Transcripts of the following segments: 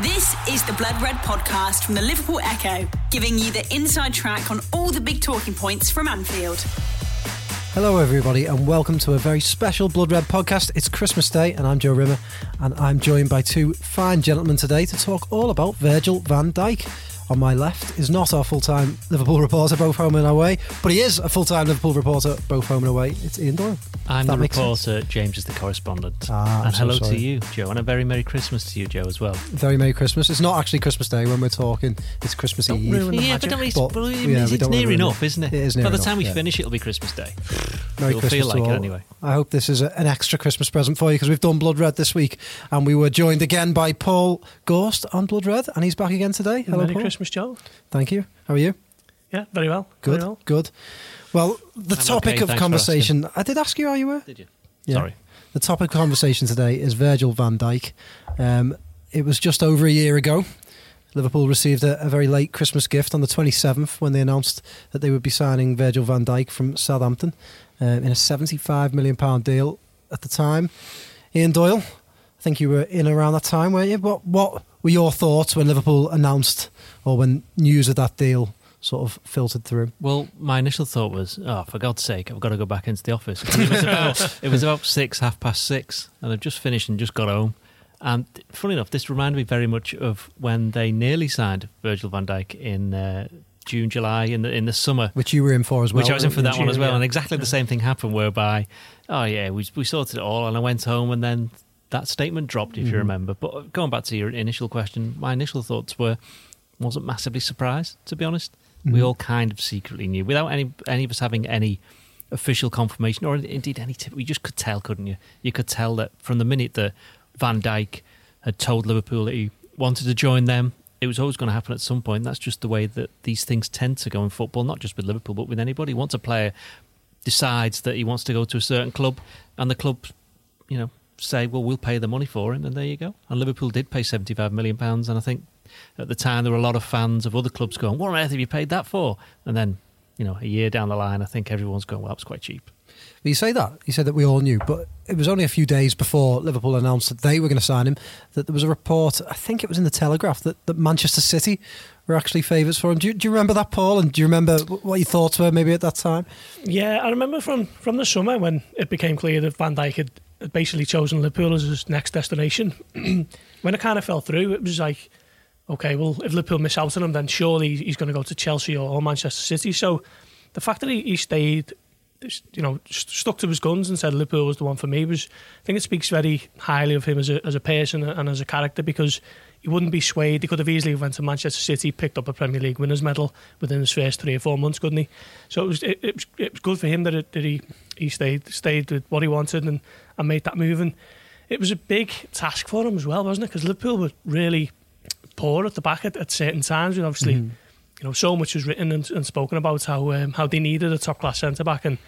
This is the Blood Red podcast from the Liverpool Echo, giving you the inside track on all the big talking points from Anfield. Hello, everybody, and welcome to a very special Blood Red podcast. It's Christmas Day, and I'm Joe Rimmer, and I'm joined by two fine gentlemen today to talk all about Virgil van Dijk. On my left is not our full time Liverpool reporter, both home and away, but he is a full time Liverpool reporter, both home and away. It's Ian Doyle. I'm the makes reporter, James is the correspondent. Ah, I'm and so hello sorry. to you, Joe, and a very Merry Christmas to you, Joe, as well. Very Merry Christmas. It's not actually Christmas Day when we're talking, it's Christmas Eve. ruin the yeah, magic. but, don't we, But, yeah, it's, we it's don't near enough, it. isn't it? It is near By the enough, time we yeah. finish, it'll be Christmas Day. Merry It'll Christmas feel like to it all. anyway. I hope this is a, an extra Christmas present for you because we've done Blood Red this week and we were joined again by Paul Gorst on Blood Red and he's back again today. Hello, Merry Paul. Christmas, Joe. Thank you. How are you? Yeah, very well. Good. Very well. Good. Well, the I'm topic okay, of thanks conversation. I did ask you how you were. Did you? Yeah. Sorry. The topic of conversation today is Virgil van Dijk. Um, it was just over a year ago. Liverpool received a, a very late Christmas gift on the 27th when they announced that they would be signing Virgil van Dijk from Southampton uh, in a 75 million pound deal at the time. Ian Doyle, I think you were in around that time, weren't you? What what were your thoughts when Liverpool announced or when news of that deal sort of filtered through? Well, my initial thought was, oh, for God's sake, I've got to go back into the office. It was about, it was about six, half past six, and I've just finished and just got home. And funny enough, this reminded me very much of when they nearly signed Virgil van Dijk in uh, June, July, in the in the summer. Which you were in for as well. which I was in for that one as well. yeah. And exactly the same thing happened, whereby, oh yeah, we we sorted it all, and I went home, and then that statement dropped, if you remember. But going back to your initial question, my initial thoughts were, wasn't massively surprised, to be honest. We mm-hmm. all kind of secretly knew, without any any of us having any official confirmation, or indeed any tip. We just could tell, couldn't you? You could tell that from the minute that Van Dijk had told Liverpool that he wanted to join them. It was always going to happen at some point. That's just the way that these things tend to go in football, not just with Liverpool, but with anybody. Once a player decides that he wants to go to a certain club, and the club, you know, say, "Well, we'll pay the money for him," and there you go. And Liverpool did pay seventy-five million pounds, and I think at the time there were a lot of fans of other clubs going, "What on earth have you paid that for?" And then, you know, a year down the line, I think everyone's going, "Well, that was quite cheap." But you say that. You said that we all knew, but it was only a few days before Liverpool announced that they were going to sign him that there was a report, I think it was in the Telegraph, that, that Manchester City were actually favourites for him. Do you, do you remember that, Paul? And do you remember wh- what your thoughts were maybe at that time? Yeah, I remember from, from the summer when it became clear that Van Dijk had, had basically chosen Liverpool as his next destination. when it kind of fell through, it was like, okay, well, if Liverpool miss out on him, then surely he's going to go to Chelsea or, or Manchester City. So the fact that he, he stayed, you know, st- stuck to his guns and said Liverpool was the one for me was, I think it speaks very highly of him as a, as a person and as a character because he wouldn't be swayed. He could have easily went to Manchester City, picked up a Premier League winners medal within his first three or four months, couldn't he? So it was it, it was, it was good for him that, it, that he he stayed stayed with what he wanted and, and made that move. And it was a big task for him as well, wasn't it? Because Liverpool were really poor at the back at, at certain times. And obviously, you know, so much was written and, and spoken about how um, how they needed a top class centre back, and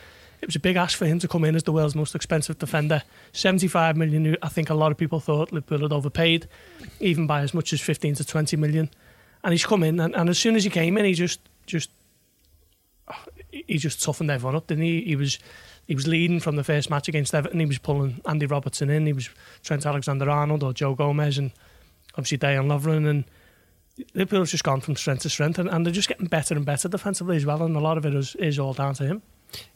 it was a big ask for him to come in as the world's most expensive defender. Seventy five million. I think a lot of people thought Liverpool had overpaid, even by as much as fifteen to twenty million. And he's come in, and, and as soon as he came in, he just just he just toughened everyone up, didn't he? He was he was leading from the first match against Everton. He was pulling Andy Robertson in. He was Trent Alexander-Arnold or Joe Gomez, and obviously Dejan Lovren. And Liverpool have just gone from strength to strength, and, and they're just getting better and better defensively as well. And a lot of it is, is all down to him.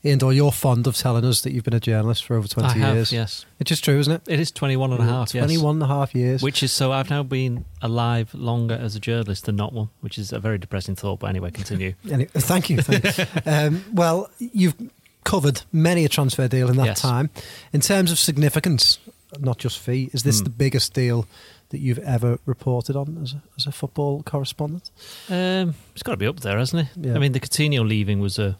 Ian Doyle, you're fond of telling us that you've been a journalist for over 20 I have, years. yes. It's just true, isn't it? It is 21 and a half, yes. 21 and a half years. Which is so I've now been alive longer as a journalist than not one, which is a very depressing thought. But anyway, continue. Any- thank you. Thank you. um, well, you've covered many a transfer deal in that Yes. time. In terms of significance, not just fee, is this Hmm. the biggest deal that you've ever reported on as a, as a football correspondent? Um, it's got to be up there, hasn't it? Yeah. I mean, the Coutinho leaving was a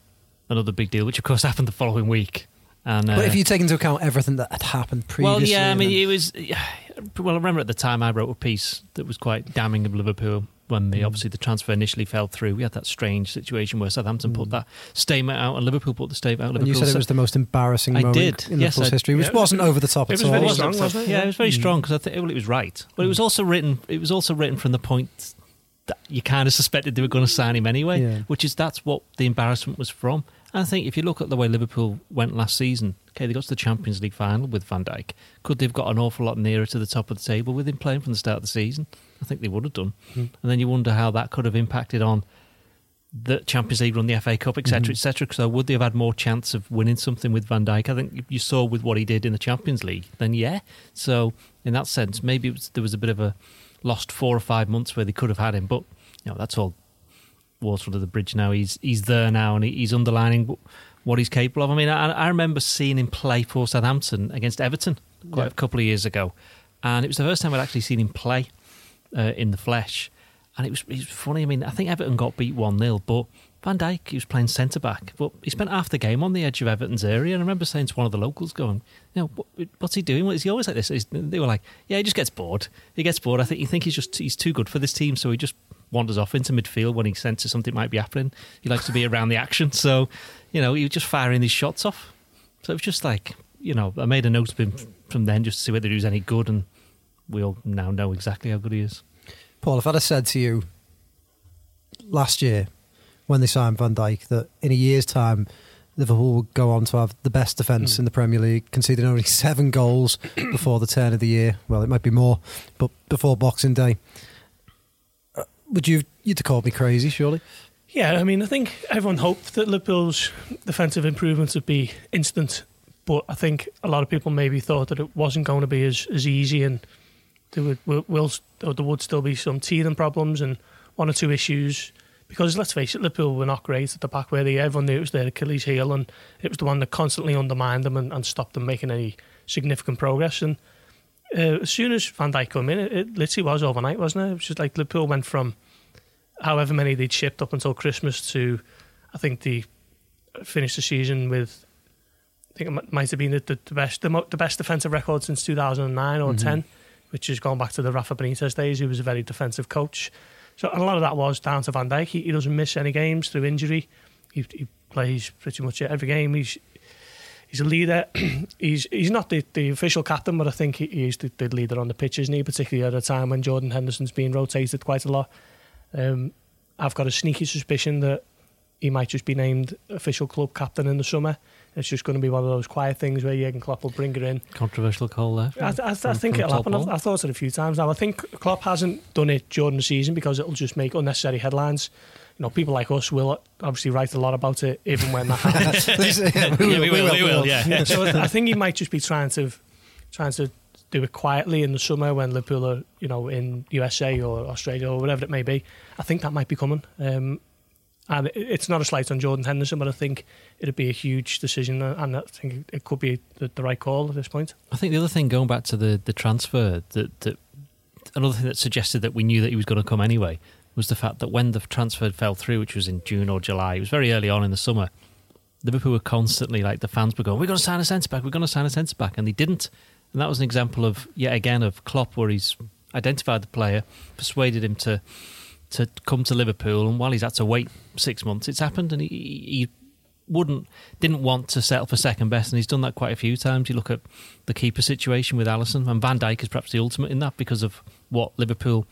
another big deal, which of course happened the following week. And uh, but if you take into account everything that had happened previously, well, yeah, I mean, it was. Well, I remember at the time I wrote a piece that was quite damning of Liverpool when the obviously the transfer initially fell through. We had that strange situation where Southampton put that statement out and Liverpool put the statement out. and you Liverpool said it was the most embarrassing I moment did. in Yes, Liverpool's I- history, which yeah. wasn't over the top It at was all. very was it? strong, wasn't it? Yeah, it was very Mm. strong because I think well, it was right, but it was also written. It was also written from the point that you kind of suspected they were going to sign him anyway, Yeah. which is that's what the embarrassment was from. I think if you look at the way Liverpool went last season, okay, they got to the Champions League final with Van Dijk. Could they've got an awful lot nearer to the top of the table with him playing from the start of the season? I think they would have done. Hmm. And then you wonder how that could have impacted on the Champions League run, the FA Cup, etc., Mhm. etc. So would they have had more chance of winning something with Van Dijk? I think you saw with what he did in the Champions League. Then yeah. So in that sense, maybe it was, there was a bit of a lost four or five months where they could have had him, but you know that's all water under the bridge now. He's he's there now, and he, he's underlining what he's capable of. I mean, I, I remember seeing him play for Southampton against Everton quite Yeah. a couple of years ago, and it was the first time I'd actually seen him play uh, in the flesh. And it was it was funny. I mean, I think Everton got beat one 0 but Van Dijk he was playing centre back, but he spent half the game on the edge of Everton's area. And I remember saying to one of the locals, "Going, you know, what, what's he doing? Is he always like this?" He's- They were like, "Yeah, he just gets bored. He gets bored. I think you think he's just he's too good for this team, so he just wanders off into midfield when he senses something might be happening. He likes to be around the action, so you know he was just firing these shots off. So it was just like you know, I made a note of him from then just to see whether he was any good, and we all now know exactly how good he is. Paul, if I'd have said to you last year when they signed Van Dijk that in a year's time Liverpool would go on to have the best defence Mm. in the Premier League, conceding only seven goals before the turn of the year. Well, it might be more, but before Boxing Day, would you you'd called me crazy? Surely, Yeah, I mean, I think everyone hoped that Liverpool's defensive improvements would be instant, but I think a lot of people maybe thought that it wasn't going to be as, as easy, and there would will there would still be some teething problems and one or two issues. Because let's face it, Liverpool were not great at the back where they everyone knew it was their Achilles heel, and it was the one that constantly undermined them and, and stopped them making any significant progress. And uh, as soon as Van Dijk came in, it, it literally was overnight, wasn't it? It was just like Liverpool went from however many they'd shipped up until Christmas to, I think they finished the season with, I think it might have been the, the, the best the, mo- the best defensive record since 2009 or Mhm. 10, which has gone back to the Rafa Benitez days. He was a very defensive coach. So and a lot of that was down to Van Dijk. He, he doesn't miss any games through injury. He, he plays pretty much every game. He's he's a leader. he's he's not the, the official captain, but I think he, he's the, the leader on the pitch, isn't he? Particularly at a time when Jordan Henderson's being rotated quite a lot. Um, I've got a sneaky suspicion that he might just be named official club captain in the summer. It's just going to be one of those quiet things where Jurgen Klopp will bring her in. Controversial call there. I, I, I from- think it'll happen. I've. I've thought it a few times now. I think Klopp hasn't done it during the season because it'll just make unnecessary headlines. You know, people like us will obviously write a lot about it, even when that happens. yeah, Yeah, we will, we will, yeah. Yeah, so I think he might just be trying to trying to do it quietly in the summer when Liverpool are, you know, in USA or Australia or whatever it may be. I think that might be coming. Um, and it's not a slight on Jordan Henderson, but I think it'd be a huge decision, and I think it could be the, the right call at this point. I think the other thing, going back to the, the transfer, that, that another thing that suggested that we knew that he was going to come anyway was the fact that when the transfer fell through, which was in June or July, it was very early on in the summer. Liverpool were constantly like the fans were going, "We're going to sign a centre back. We're going to sign a centre back," and they didn't. And that was an example of yet again of Klopp, where he's identified the player, persuaded him to to come to Liverpool, and while he's had to wait six months, it's happened, and he, he wouldn't didn't want to settle for second best, and he's done that quite a few times. You look at the keeper situation with Alisson, and Van Dijk is perhaps the ultimate in that because of what Liverpool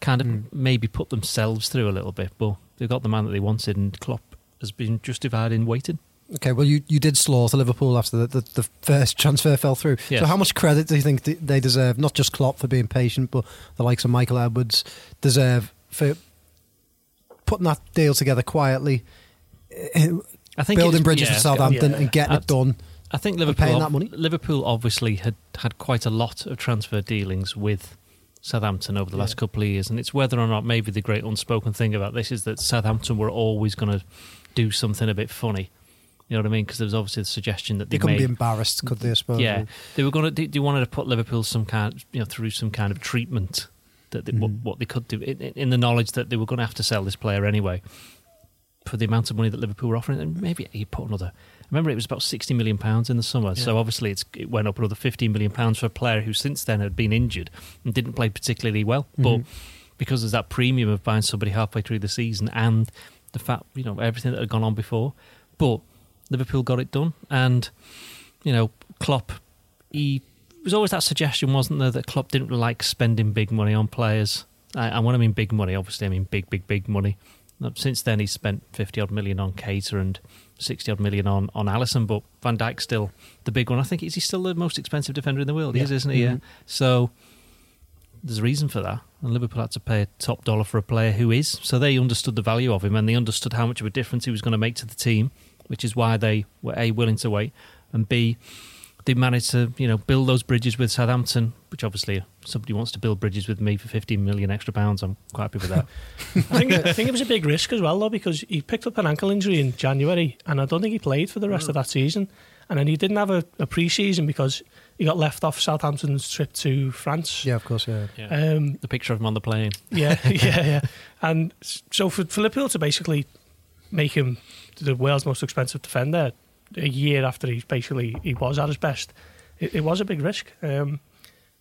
kind of Mm. maybe put themselves through a little bit, but they've got the man that they wanted, and Klopp has been justified in waiting. Okay, well, you, you did slaughter Liverpool after the, the, the first transfer fell through. Yes. So, how much credit do you think they deserve? Not just Klopp for being patient, but the likes of Michael Edwards deserve for putting that deal together quietly, eh, I think building bridges yeah, for Southampton yeah. and getting I'd- it done. I think Liverpool, paying that money. Liverpool obviously had had quite a lot of transfer dealings with Southampton over the last couple of years, and it's whether or not maybe the great unspoken thing about this is that Southampton were always going to do something a bit funny. You know what I mean? Because there was obviously the suggestion that They they, couldn't be embarrassed, could they? I suppose. Yeah, they were going to. They, wanted to put Liverpool some kind, you know, through some kind of treatment that they, what, Mhm. what they could do in, in the knowledge that they were going to have to sell this player anyway for the amount of money that Liverpool were offering. And maybe you put another. Remember, it was about sixty million pounds in the summer. So obviously, it's, it went up another fifteen million pounds for a player who since then had been injured and didn't play particularly well. But Mhm. because there's that premium of buying somebody halfway through the season and the fact, you know, everything that had gone on before. But Liverpool got it done. And, you know, Klopp, he was always that suggestion, wasn't there, that Klopp didn't like spending big money on players. I, and when I mean big money, obviously I mean big, big, big money. Since then, he's spent 50 odd million on Keita and 60 odd million on, on Alisson, but Van Dijk's still the big one. I think is he still the most expensive defender in the world? He is, isn't he? Yeah. Mhm. So there's a reason for that. And Liverpool had to pay a top dollar for a player who is. So they understood the value of him and they understood how much of a difference he was going to make to the team, which is why they were A, willing to wait, and B, they managed to, you know, build those bridges with Southampton, which obviously if somebody wants to build bridges with me for 15 million extra pounds. I'm quite happy with that. I think I think it was a big risk as well though because he picked up an ankle injury in January and I don't think he played for the rest of that season. And then he didn't have a, a pre-season because he got left off Southampton's trip to France. Yeah, of course. Yeah. Um, the picture of him on the plane. yeah, yeah, yeah. And so for, for Liverpool to basically make him the world's most expensive defender a year after he basically he was at his best, it, it was a big risk. Um,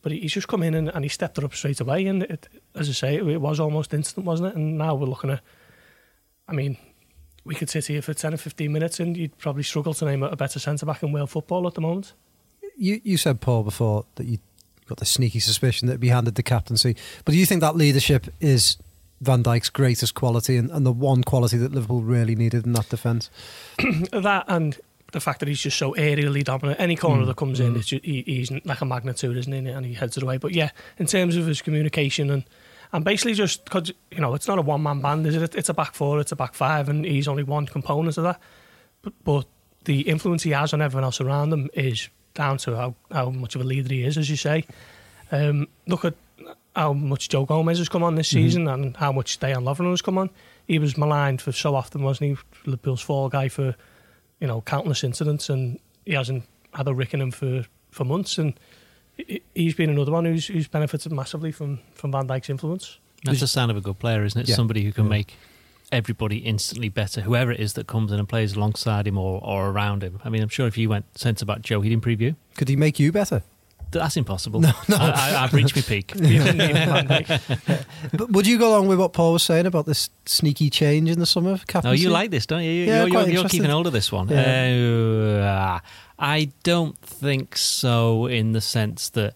but he's just come in and, and he stepped it up straight away. And it, as I say, it, it was almost instant, wasn't it? And now we're looking at, I mean, we could sit here for 10 or 15 minutes and you'd probably struggle to name a better centre back in world football at the moment. You you said Paul before that you got the sneaky suspicion that he'd be handed the captaincy, but do you think that leadership is Van Dijk's greatest quality and, and the one quality that Liverpool really needed in that defence? that and the fact that he's just so aerially dominant. Any corner Mm, that comes in, mm. it's just, he, he's like a magnet to it, isn't he? And he heads it away. But yeah, in terms of his communication and and basically just because you know it's not a one man band, is it? It's a back four, it's a back five, and he's only one component of that. But, but the influence he has on everyone else around him is down to how, how much of a leader he is, as you say. Um, look at how much Joe Gomez has come on this Mhm. season and how much Dejan Lovren has come on. He was maligned for so often, wasn't he? Liverpool's fall guy for you know countless incidents, and he hasn't had a rick in him for, for months. And he- he's been another one who's who's benefited massively from from Van Dijk's influence. That's the sign of a good player, isn't it? Yeah. Somebody who can Yeah. make everybody instantly better, whoever it is that comes in and plays alongside him or, or around him. I mean, I'm sure if you went centre back Joe, he'd improve you. Could he make you better? That's impossible. No, no. I, I've reached my peak. You couldn't name Van Dijk. But would you go along with what Paul was saying about this sneaky change in the summer of Oh, you like this, don't you? You- Yeah, you're, you're, you're keeping hold of this one. Uh, I don't think so. In the sense that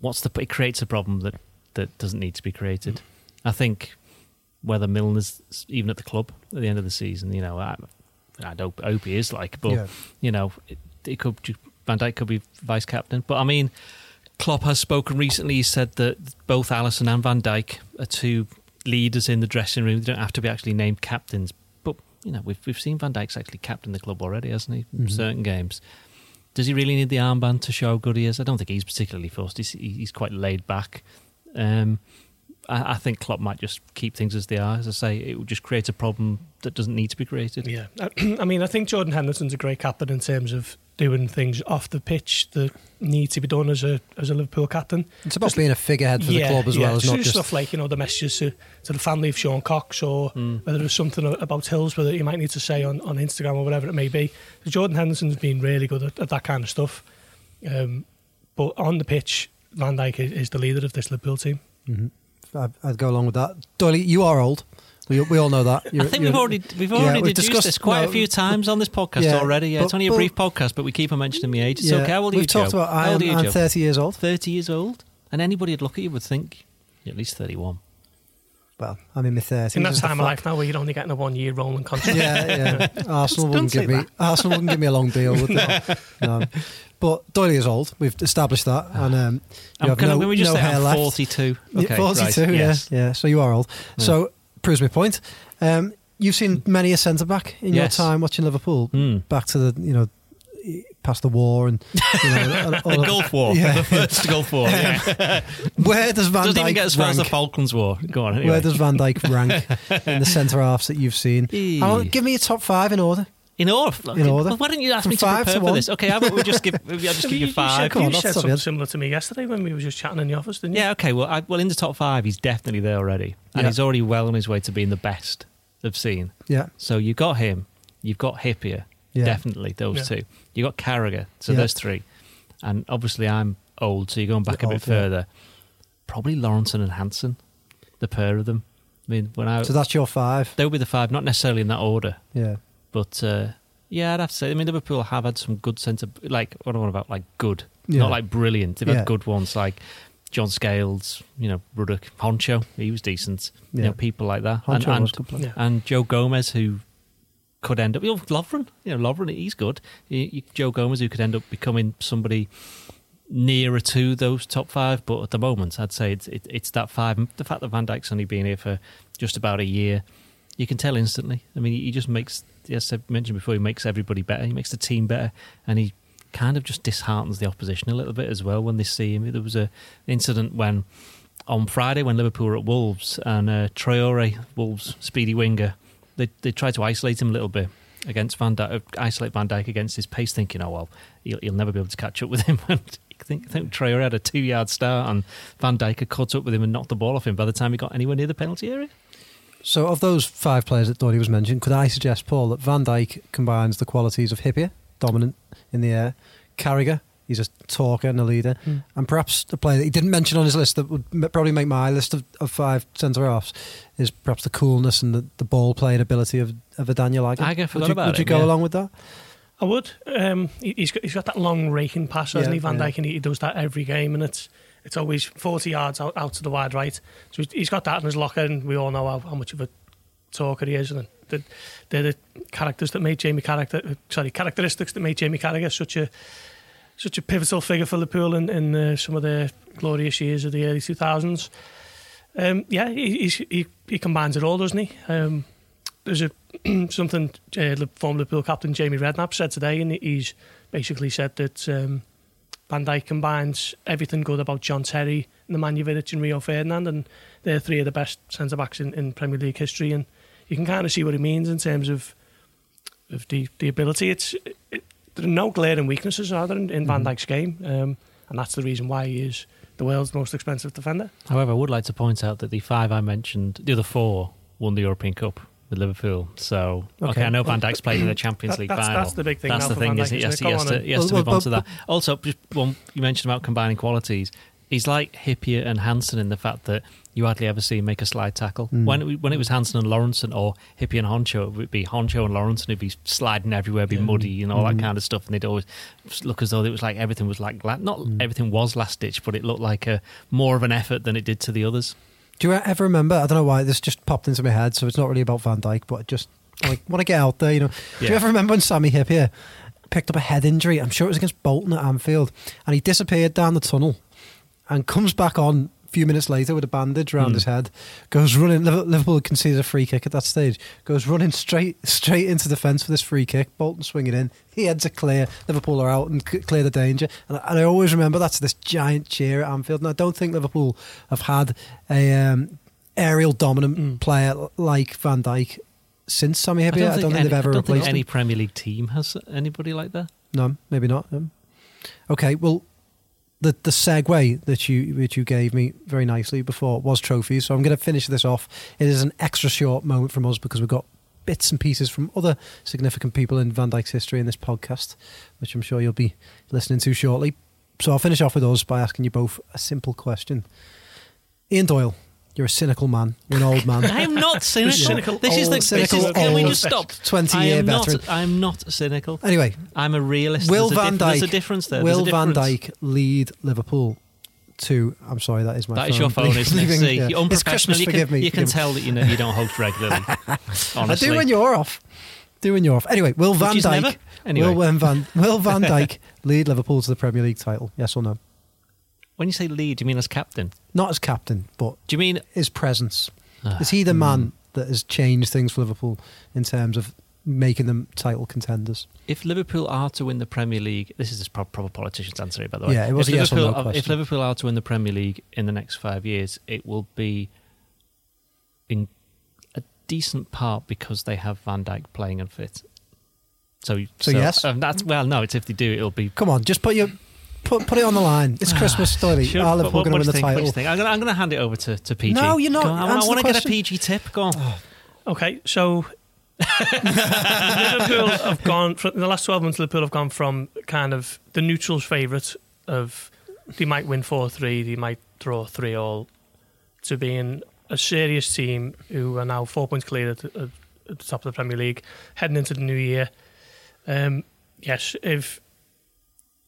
what's the it creates a problem that that doesn't need to be created. I think whether Milner's even at the club at the end of the season, you know, I, I hope, hope he is like, but Yeah. you know, it, it could Van Dijk could be vice captain. But I mean, Klopp has spoken recently. He said that both Alisson and Van Dijk are two leaders in the dressing room. They don't have to be actually named captains. But you know, we've we've seen Van Dijk's actually captain the club already, hasn't he? in Mhm. Certain games. Does he really need the armband to show how good he is? I don't think he's particularly forced. He's, he's quite laid back. Um, I, I think Klopp might just keep things as they are. As I say, it would just create a problem that doesn't need to be created. Yeah, I mean, I think Jordan Henderson's a great captain in terms of doing things off the pitch that need to be done as a as a Liverpool captain. It's about being a figurehead for the club as well as so not just. stuff like you know the messages to, to the family of Sean Cox or Mm. whether there's something about Hills that you might need to say on, on Instagram or whatever it may be. Jordan Henderson's been really good at, at that kind of stuff. Um, but on the pitch, Van Dijk is, is the leader of this Liverpool team. Mhm. I'd, I'd go along with that. Doyley, you are old. We, we all know that. I You're- think we've already we've Yeah, already we've deduced discussed- this quite no, a few times on this podcast Yeah, already. Yeah, it's only a but- brief podcast, but we keep on mentioning my age. It's Yeah, okay. How old are We've you, talked Joe? about I am, you, I'm 30 years old. Thirty years old, and anybody would look at you would think you're at least thirty-one. Well, I'm in my 30s. In that is the time of life now where you're only getting a one year rolling contract. yeah, yeah. Arsenal wouldn't say give me that. Arsenal wouldn't give me a long deal, would they? no. But Doyley is old. We've established that, and um, you I'm have no, we just no say hair I'm left. forty-two? Okay, 42, right, yeah, yes. yeah. So you are old. Yeah. So proves my point. Um, you've seen many a centre back in Yes. your time watching Liverpool. Hmm. Back to the you know past the war and you know, The of- Gulf War, Yeah. the first Gulf War. Yeah. Where does Van Doesn't Dijk even get as far as the rank? Falklands War. Go on. Anyway. Where does Van Dijk rank in the centre halves that you've seen? How- give me your top five in order. In order. In order. Well, why don't you ask From me to five prepare to for one. this? Okay, how about we just give? Maybe I'll just give you you five. said, Come on, you said something bad. similar to me yesterday when we were just chatting in the office, didn't you? Yeah, okay. Well, I, well, in the top five, he's definitely there already, and Yeah. he's already well on his way to being the best I've seen. Yeah, So you've got him, you've got Hyypiä, yeah. definitely those Yeah. two. You got Carragher, so Yeah. there's three, and obviously I'm old, so you're going back You're a bit old, yeah. further. Probably Lawrenson and Hansen, the pair of them. I mean, when I So that's your five. They'll be the five, not necessarily in that order, Yeah. But uh, yeah, I'd have to say. I mean, Liverpool have had some good centre, like what am I on about, like good, Yeah. not like brilliant. They've Yeah. had good ones, like John Scales, you know, Ruddock, Henchoz, he was decent. You know, people like that. Henchoz and, was and, good. Yeah. and Joe Gomez, who could end up, you know, Lovren, you know, Lovren, he's good. You- you- Joe Gomez, who could end up becoming somebody nearer to those top five, but at the moment, I'd say it's it, it's that five. The fact that Van Dijk's only been here for just about a year, you can tell instantly. I mean, he just makes, as I mentioned before, he makes everybody better. He makes the team better, and he kind of just disheartens the opposition a little bit as well when they see him. There was a incident when on Friday when Liverpool were at Wolves and uh, Traore, Wolves speedy winger, they they tried to isolate him a little bit against Van Dijk, uh, isolate Van Dijk against his pace, thinking, oh well, he'll, he'll never be able to catch up with him. I think, think Traore had a two yard start and Van Dijk had caught up with him and knocked the ball off him by the time he got anywhere near the penalty area. So, of those five players that Dory was mentioned, could I suggest, Paul, that Van Dijk combines the qualities of Hyypiä, dominant in the air, Carragher, he's a talker and a leader, Mm. and perhaps the player that he didn't mention on his list that would probably make my list of, of five centre halves is perhaps the coolness and the, the ball playing ability of, of a Daniel Agger. Agger, would forgot you, about would you him, go yeah. along with that? I would. Um, he- he's got, he's got that long raking pass, hasn't Yeah, he, Van yeah. Dijk, and he does that every game, and it's it's always forty yards out, out to the wide right. So he's- got that in his locker, and we all know how, how much of a talker he is, and the, they're the characters that made Jamie character, sorry, characteristics that made Jamie Carragher such a such a pivotal figure for Liverpool in, in uh, some of the glorious years of the early two thousands. Um, yeah, he, he he combines it all, doesn't he? Um, there's a something uh, former Liverpool captain Jamie Redknapp said today, and he's basically said that um, Van Dijk combines everything good about John Terry, Nemanja Vidic, and Rio Ferdinand, and they're three of the best centre backs in, in Premier League history. And you can kind of see what he means in terms of of the, the ability. It's it, there are no glaring weaknesses are there in, in Van Dijk's game, um, and that's the reason why he is the world's most expensive defender. However, I would like to point out that the five I mentioned, the other four, won the European Cup with Liverpool. So, okay, Okay. I know Van Dijk's played in the Champions That- League that's- final. that's the big thing That's the thing, is he has isn't to, it? he has to, he has to move on to that. Also, just one you mentioned about combining qualities. He's like Hyypiä and Hansen in the fact that you hardly ever see him make a slide tackle. Mm. When it, when it was Hansen and Lawrenson or Hyypiä and Henchoz, it would be Henchoz and Lawrenson who'd be sliding everywhere, be muddy and all Mm. that kind of stuff, and they'd always look as though it was like everything was like not Mm. everything was last ditch, but it looked like a more of an effort than it did to the others. Do you ever remember? I don't know why this just popped into my head, so it's not really about Van Dijk, but I just like want to get out there. You know, do you ever remember when Sami Hyypiä picked up a head injury? I'm sure it was against Bolton at Anfield, and he disappeared down the tunnel and comes back on few minutes later with a bandage around Hmm. his head. Goes running. Liv- Liverpool concedes a free kick at that stage. Goes running straight straight into the fence for this free kick. Bolton swinging in. He heads it clear. Liverpool are out and clear the danger. And, I- and I always remember that's this giant cheer at Anfield. And I don't think Liverpool have had a um, aerial dominant Mm. player like Van Dijk since Sami Hyypiä. I don't think, any, they've ever I don't think replaced any him. Premier League team has anybody like that. No, maybe not. Um, okay, well, the the segue that you that you gave me very nicely before was trophies. So I'm going to finish this off. It is an extra short moment from us because we've got bits and pieces from other significant people in Van Dijk's history in this podcast, which I'm sure you'll be listening to shortly. So I'll finish off with us by asking you both a simple question. Ian Doyle, you're a cynical man. You're an old man. I am not cynical. cynical this is the old- this is, cynical Can we just stop? 20 I year am not. veteran. I'm not cynical. Anyway, I'm a realist. Will there's Van diff- There's a difference there. Will Van Dijk lead Liverpool to? I'm sorry, that is my That phone. is your phone, isn't it? See, yeah. you're It's unprofessional. Christmas. You can, forgive me. you can tell that you know you don't host regularly. I do when you're off. Do when you're off. Anyway, will Van Dijk? Anyway. Will Van, Will Van Dijk lead Liverpool to the Premier League title? Yes or no? When you say lead, do you mean as captain? Not as captain, but Do you mean his presence. Ah, Is he the hmm. man that has changed things for Liverpool in terms of making them title contenders? if Liverpool are to win the Premier League? This is a proper politician's answer, by the way. Yeah, it was if a yes or no Liverpool, question. If Liverpool are to win the Premier League in the next five years, it will be in a decent part because they have Van Dijk playing and fit. So, So yes? um, that's well, no. It's if they do, it'll be Come on, just put your put put it on the line. It's Christmas story. Sure, Are but Liverpool what- going to win the think? What title? think? I'm going to I'm gonna hand it over to, to PG. No, you're not. On, I, want to get a. PG tip. Go on. Okay, so Liverpool have gone from in the last twelve months. Liverpool have gone from kind of the neutrals' favourite of they might win four three, they might draw three all, to being a serious team who are now four points clear at, at, at the top of the Premier League, heading into the new year. Um, yes, if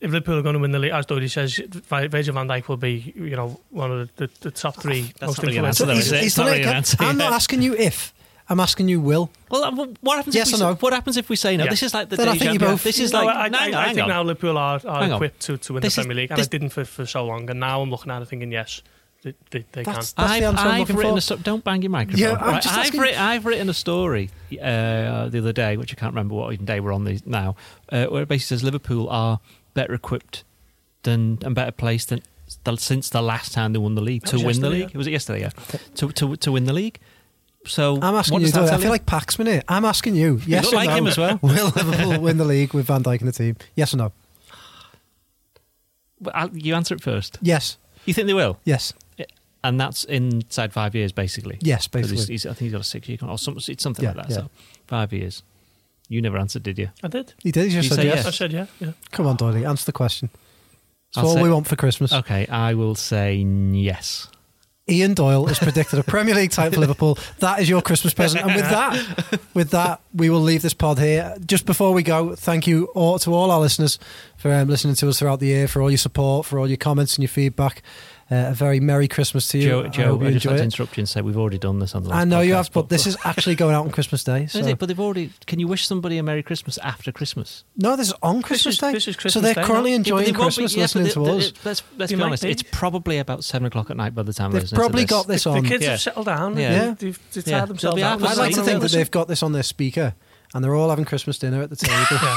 if Liverpool are going to win the league, as Dodie says, Vi- Virgil van Dijk will be, you know, one of the, the, the top three That's most not really an answer, though, he's, is it? he's It's not done really an answer, I'm not asking you if. I'm asking you will. Well, uh, what happens? Yes if or we, no? say- What happens if we say no? Yeah. This is like the Then I think you both- This is No, like I, no, I, hang on, I think on. now Liverpool are, are equipped to, to win This the is- Premier League, and this- I didn't for, for so long. And now I'm looking at it thinking, yes, they, they, they That's- can. That's the I've, answer I'm I've looking written for. a sto- don't bang your microphone. Yeah, I'm Right, just I've, asking- writ- I've written a story uh, the other day, which I can't remember what even day we're on these now, uh, where it basically says Liverpool are better equipped than and better placed than than since the last time they won the league to win the yesterday, league. Was it yesterday? Yeah, to to to win the league. So I'm asking what you. does that I feel you? like Paxman here. I'm asking you. Yes look or like no? him as well. Will Liverpool win the league with Van Dijk in the team? Yes or no? Well, I'll- you answer it first. Yes. You think they will? Yes. And that's inside five years, basically. Yes, 'Cause he's- basically. he's- I think he's got a six year contract or something. It's something Yeah, like that. yeah. So five years. You never answered, did you? I did. He did. He just You said say yes. yes. I said yeah. yeah. Come on, Doyle. Answer the question. That's I'll all say- we want for Christmas. Okay, I will say yes. Ian Doyle has predicted a Premier League title for Liverpool. That is your Christmas present. And with that, with that, we will leave this pod here. Just before we go, thank you all, to all our listeners for um, listening to us throughout the year, for all your support, for all your comments and your feedback. Uh, a very Merry Christmas to you. Joe, I Joe, hope you I just enjoy like to interrupt you and say we've already done this on the last I know you podcast, have, but this is actually going out on Christmas Day. So. Is it? But they've already. Can you wish somebody a Merry Christmas after Christmas? No, this is on Christmas is- Day. this is so they're Day currently Yeah, but enjoying they won't be- Christmas yeah, listening but to they- us. they- Let's, let's be honest. be. It's probably about seven o'clock at night by the time They've listening to probably this. got this on. The on. kids Yeah. have settled down. Yeah. Yeah. They've, they've Yeah. tired themselves out. I'd like to think that they've got this on their speaker and they're all having Christmas dinner at the table.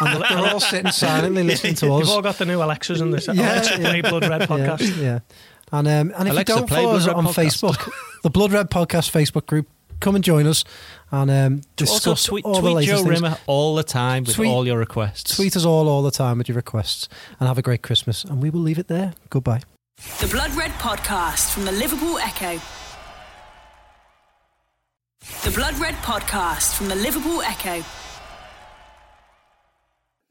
Yeah. and they're, they're all sitting silently listening to us. You've all got the new Alexas and this Yeah, Alexa yeah. Play Blood Red podcast. Yeah, yeah. And um, and if Alexa, you don't play follow us Red on Podcast. Facebook, the Blood Red Podcast Facebook group, come and join us and um, Also, discuss tweet, all the tweet latest Joe things. Rimmer all the time with Tweet- all your requests. Tweet us all all the time with your requests and have a great Christmas. And we will leave it there. Goodbye. The Blood Red Podcast from the Liverpool Echo. The Blood Red Podcast from the Liverpool Echo.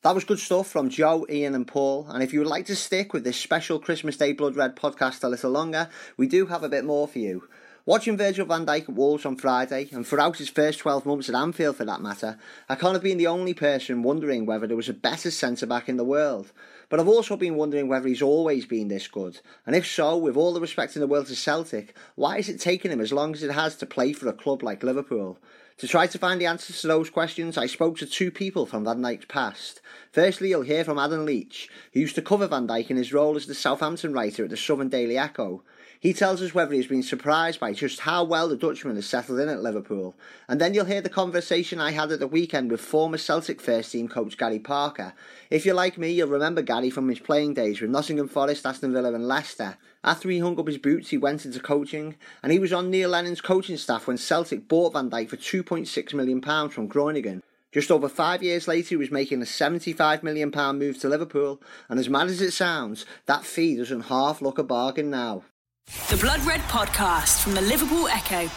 That was good stuff from Joe, Ian, and Paul. And if you would like to stick with this special Christmas Day Blood Red podcast a little longer, we do have a bit more for you. Watching Virgil van Dijk at Wolves on Friday, and throughout his first 12 months at Anfield for that matter, I can't have been the only person wondering whether there was a better centre back in the world. But I've also been wondering whether he's always been this good. And if so, with all the respect in the world to Celtic, why has it taken him as long as it has to play for a club like Liverpool? To try to find the answers to those questions, I spoke to two people from Van Dijk's past. Firstly, you'll hear from Adam Leach, who used to cover Van Dijk in his role as the Southampton writer at the Southern Daily Echo. He tells us whether he's been surprised by just how well the Dutchman has settled in at Liverpool. And then you'll hear the conversation I had at the weekend with former Celtic first team coach Gary Parker. If you're like me, you'll remember Gary from his playing days with Nottingham Forest, Aston Villa, and Leicester. After he hung up his boots, he went into coaching, and he was on Neil Lennon's coaching staff when Celtic bought Van Dijk for £2.6 million from Groningen. Just over five years later, he was making a £75 million move to Liverpool, and as mad as it sounds, that fee doesn't half look a bargain now. The Blood Red Podcast from the Liverpool Echo.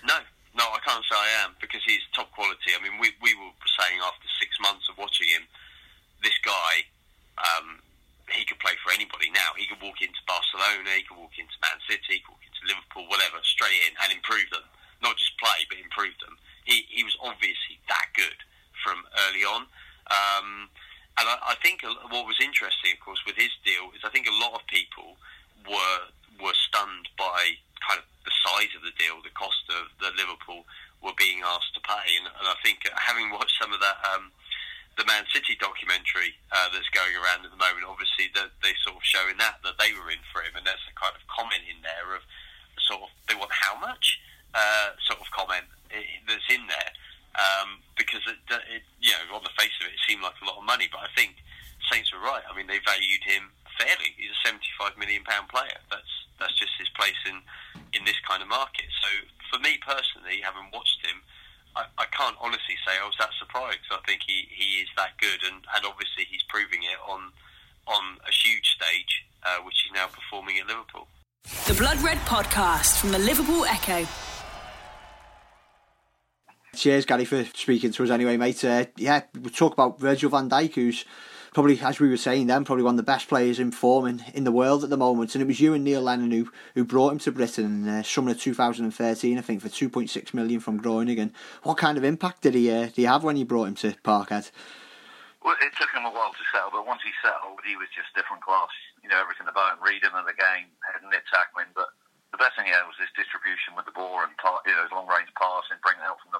No, no, I can't say I am because he's top quality. I mean, we we were saying after six months of watching him, this guy, um, he could play for anybody now. He could walk into Barcelona, he could walk into Man City, he could walk into Liverpool, whatever, straight in and improve them. Not just play, but improve them. He he was obviously that good from early on. Um, and I, I think what was interesting, of course, with his deal is I think a lot of people were were stunned by kind of the size of the deal, the cost of that Liverpool were being asked to pay, and, and I think uh, having watched some of that. Um, the Man City documentary uh, that's going around at the moment, obviously that they sort of showing that that they were in for him, and there's a kind of comment in there of sort of they want how much? Uh, sort of comment that's in there um, because it, it, you know on the face of it, it seemed like a lot of money, but I think Saints were right. I mean, they valued him fairly. He's a 75 million pound player. That's that's just his place in in this kind of market. So for me personally, having watched him. I, I can't honestly say I was that surprised. I think he, he is that good, and, and obviously he's proving it on on a huge stage, uh, which he's now performing at Liverpool. The Blood Red Podcast from the Liverpool Echo. Cheers, Gary, for speaking to us anyway, mate. Uh, yeah, we talk about Virgil van Dijk, who's probably, as we were saying then, probably one of the best players in form in, in the world at the moment. And it was you and Neil Lennon who, who brought him to Britain in uh, summer of 2013, I think, for 2.6 million from Groningen. What kind of impact did he uh, did he have when you brought him to Parkhead? Well, it took him a while to settle, but once he settled, he was just different class. You know, everything about him, reading of the game, heading it, tackling. But the best thing he had was his distribution with the ball and you know, his long range passing, bringing it out from.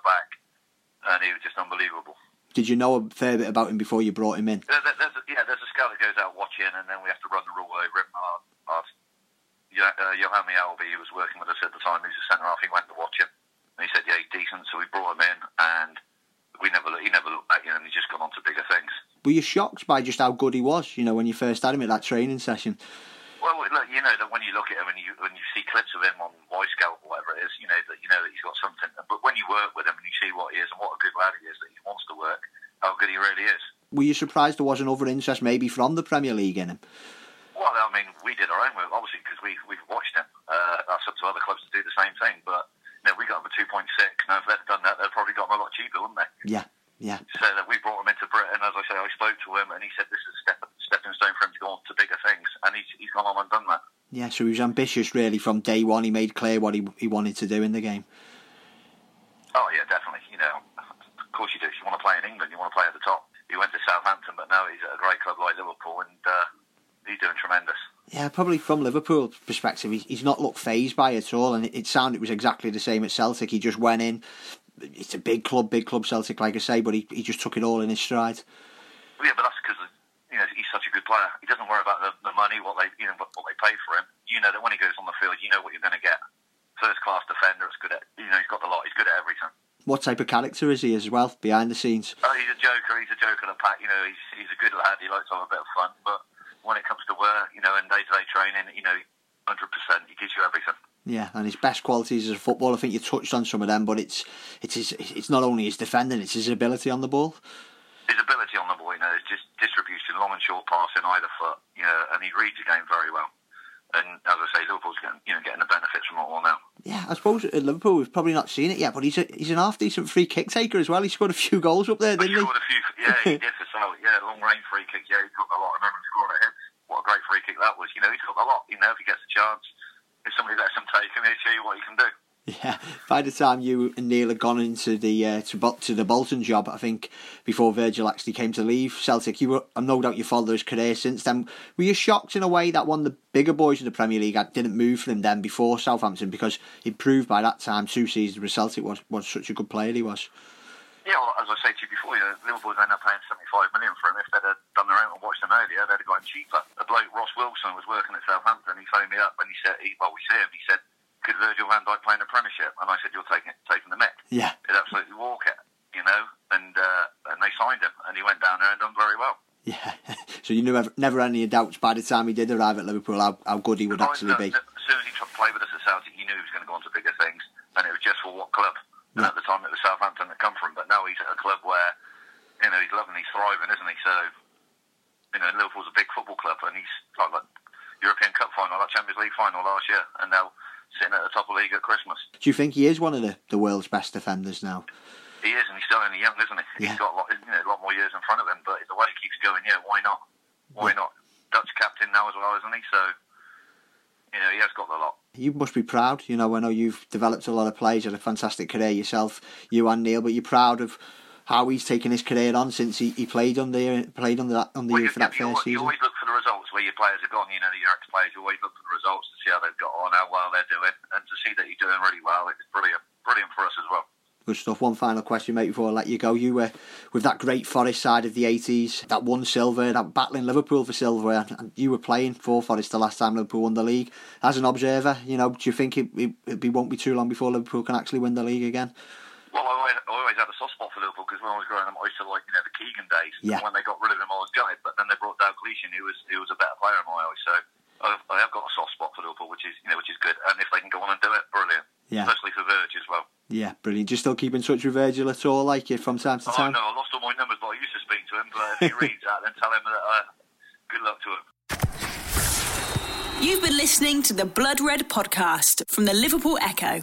And he was just unbelievable. Did you know a fair bit about him before you brought him in? There, there's a, yeah, there's a scout that goes out watching, and then we have to run the rule over him. Our, our, uh, Mjällby, who was working with us at the time, who's a centre half, he went to watch him. And he said, yeah, he's decent, so we brought him in, and we never he never looked back, you know, and he just gone on to bigger things. Were you shocked by just how good he was, you know, when you first had him at that training session? Well, look, you know that when you look at him and you when you see clips of him on Wyscout or whatever it is, you know that you know that he's got something. But when you work with him and you see what he is and what a good lad he is, that he wants to work, how good he really is. Were you surprised there wasn't other interest maybe from the Premier League in him? Well, I mean, we did our own work obviously because we we've watched him. Uh, that's up to other clubs to do the same thing, but you know, we got him a two point six. Now, if they'd done that, they'd probably got him a lot cheaper, wouldn't they? Yeah. Yeah. So that we brought him into Britain. As I say, I spoke to him, and he said this is a step, stepping stone for him to go on to bigger things, and he's, he's gone on and done that. Yeah, so he was ambitious really from day one. He made clear what he he wanted to do in the game. Oh yeah, definitely. You know, of course you do. If you want to play in England, you want to play at the top. He went to Southampton, but now he's at a great club like Liverpool, and uh, he's doing tremendous. Yeah, probably from Liverpool perspective, he's not looked phased by it at all, and it sounded it was exactly the same at Celtic. He just went in, it's a big club, big club Celtic, like I say, but he, he just took it all in his stride. Yeah, but that's because you know he's such a good player. He doesn't worry about the, the money, what they you know what, what they pay for him. You know that when he goes on the field, you know what you're going to get. First class defender, it's good at you know he's got the lot. He's good at everything. What type of character is he as well behind the scenes? Oh, he's a joker. He's a joker in the pack. You know, he's he's a good lad. He likes to have a bit of fun, but when it comes to work, you know, and day to day training, you know, hundred percent, he gives you everything. Yeah, and his best qualities as a footballer, I think you touched on some of them, but it's it's his, it's not only his defending, it's his ability on the ball. His ability on the ball, you know, is just distribution, long and short passing, either foot, you know, and he reads the game very well. And as I say, Liverpool's getting, you know, getting the benefits from it all now. Yeah, I suppose at Liverpool we've probably not seen it yet, but he's a, he's an half decent free kick taker as well. He scored a few goals up there, didn't he? he? Scored a few, yeah, he did for Sally. Yeah, long range free kick. Yeah, he took a lot. I remember scoring a hit. What a great free kick that was. You know, he took a lot. You know, if he gets a chance if somebody lets him take him, he'll show you what he can do. Yeah, by the time you and Neil had gone into the uh, to, to the Bolton job, I think before Virgil actually came to leave Celtic, you were I'm no doubt you followed his career since then. Were you shocked in a way that one of the bigger boys in the Premier League didn't move for him then before Southampton because he proved by that time two seasons with Celtic was was such a good player he was. Yeah, well, as I said to you before, you know, Liverpool ended up paying 75 million for him. If they'd have done their own and watched him earlier, they'd have got him cheaper. A bloke, Ross Wilson, was working at Southampton. He phoned me up and he said, he, well, we see him. He said, could Virgil van Dijk play in the Premiership? And I said, you're taking taking the mick. Yeah. He'd absolutely walk it, you know. And uh, and they signed him, and he went down there and done very well. Yeah. so you knew never, never any doubts by the time he did arrive at Liverpool how, how good he would actually be. As soon as he tried to play with us at Celtic, you knew he was going to go on to bigger things, and it was just for what club. And at the time, it was Southampton that come from. He's at a club where, you know, he's loving, he's thriving, isn't he? So, you know, Liverpool's a big football club, and he's like that European Cup final, that Champions League final last year, and now sitting at the top of the league at Christmas. Do you think he is one of the, the world's best defenders now? He is, and he's still only young, isn't he? Yeah. He's got a lot, you know, a lot more years in front of him. But the way he keeps going, yeah, why not? Why yeah. not? Dutch captain now as well, isn't he? So you know, he has got a lot. You must be proud. You know, I know you've developed a lot of players, had a fantastic career yourself, you and Neil, but you're proud of how he's taken his career on since he, he played under played under that under well, you, for that you, first you, season. You always look for the results where your players have gone. You know, your ex players. You always look for the results to see how they've got on, how well they're doing, and to see that you're doing really well. It's brilliant, brilliant for us as well. Good stuff. One final question, mate, before I let you go. You were with that great Forest side of the 80s, that won silver, that battling Liverpool for silver, and you were playing for Forest the last time Liverpool won the league. As an observer, you know, do you think it, it, it won't be too long before Liverpool can actually win the league again? Well, I always, I always had a soft spot for Liverpool because when I was growing up, I used to like you know the Keegan days. Yeah. And when they got rid of him, I was gutted. But then they brought Dalglish in, who was who was a better player in my eyes. So I've, I have got a soft spot for Liverpool, which is you know which is good. And if they can go on and do it, brilliant. Yeah. Especially for Virgil as well. Yeah, brilliant. Do you still keep in touch with Virgil at all, like it from time to oh, time? Oh, no, I lost all my numbers, but I used to speak to him. But if he reads that, then tell him that uh, good luck to him. You've been listening to the Blood Red podcast from the Liverpool Echo.